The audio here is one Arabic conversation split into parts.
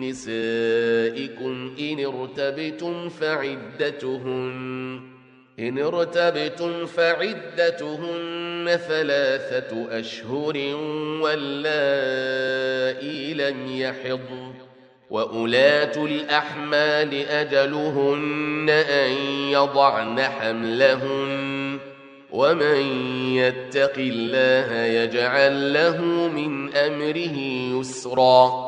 نسائكم إن ارتبتم فعدتهن إن ارتبتم فعدتهن ثلاثة أشهر واللائي لم يحضن وأولاة الأحمال أجلهن أن يضعن حملهن ومن يتق الله يجعل له من أمره يسرا.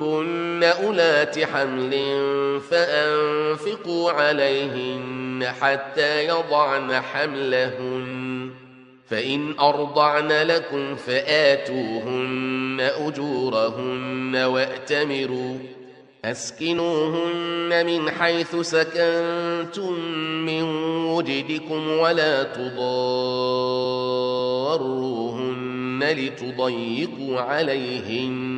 كن أولات حمل فأنفقوا عليهن حتى يضعن حملهن فإن أرضعن لكم فآتوهن أجورهن وأتمروا أسكنوهن من حيث سكنتم من وجدكم ولا تضاروهن لتضيقوا عليهن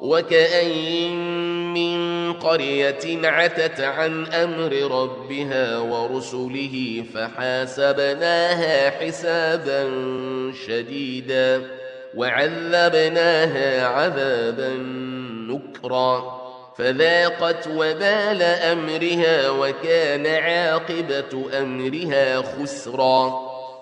وكأين من قرية عتت عن أمر ربها ورسله فحاسبناها حسابا شديدا وعذبناها عذابا نكرا فذاقت وبال أمرها وكان عاقبة أمرها خسرا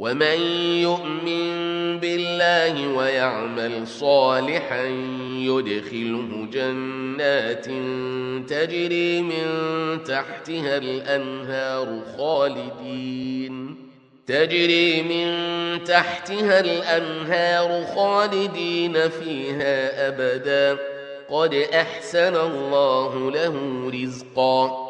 ومن يؤمن بالله ويعمل صالحا يدخله جنات تجري من تحتها الأنهار خالدين تجري من تحتها الأنهار خالدين فيها أبدا. قد أحسن الله له رزقا.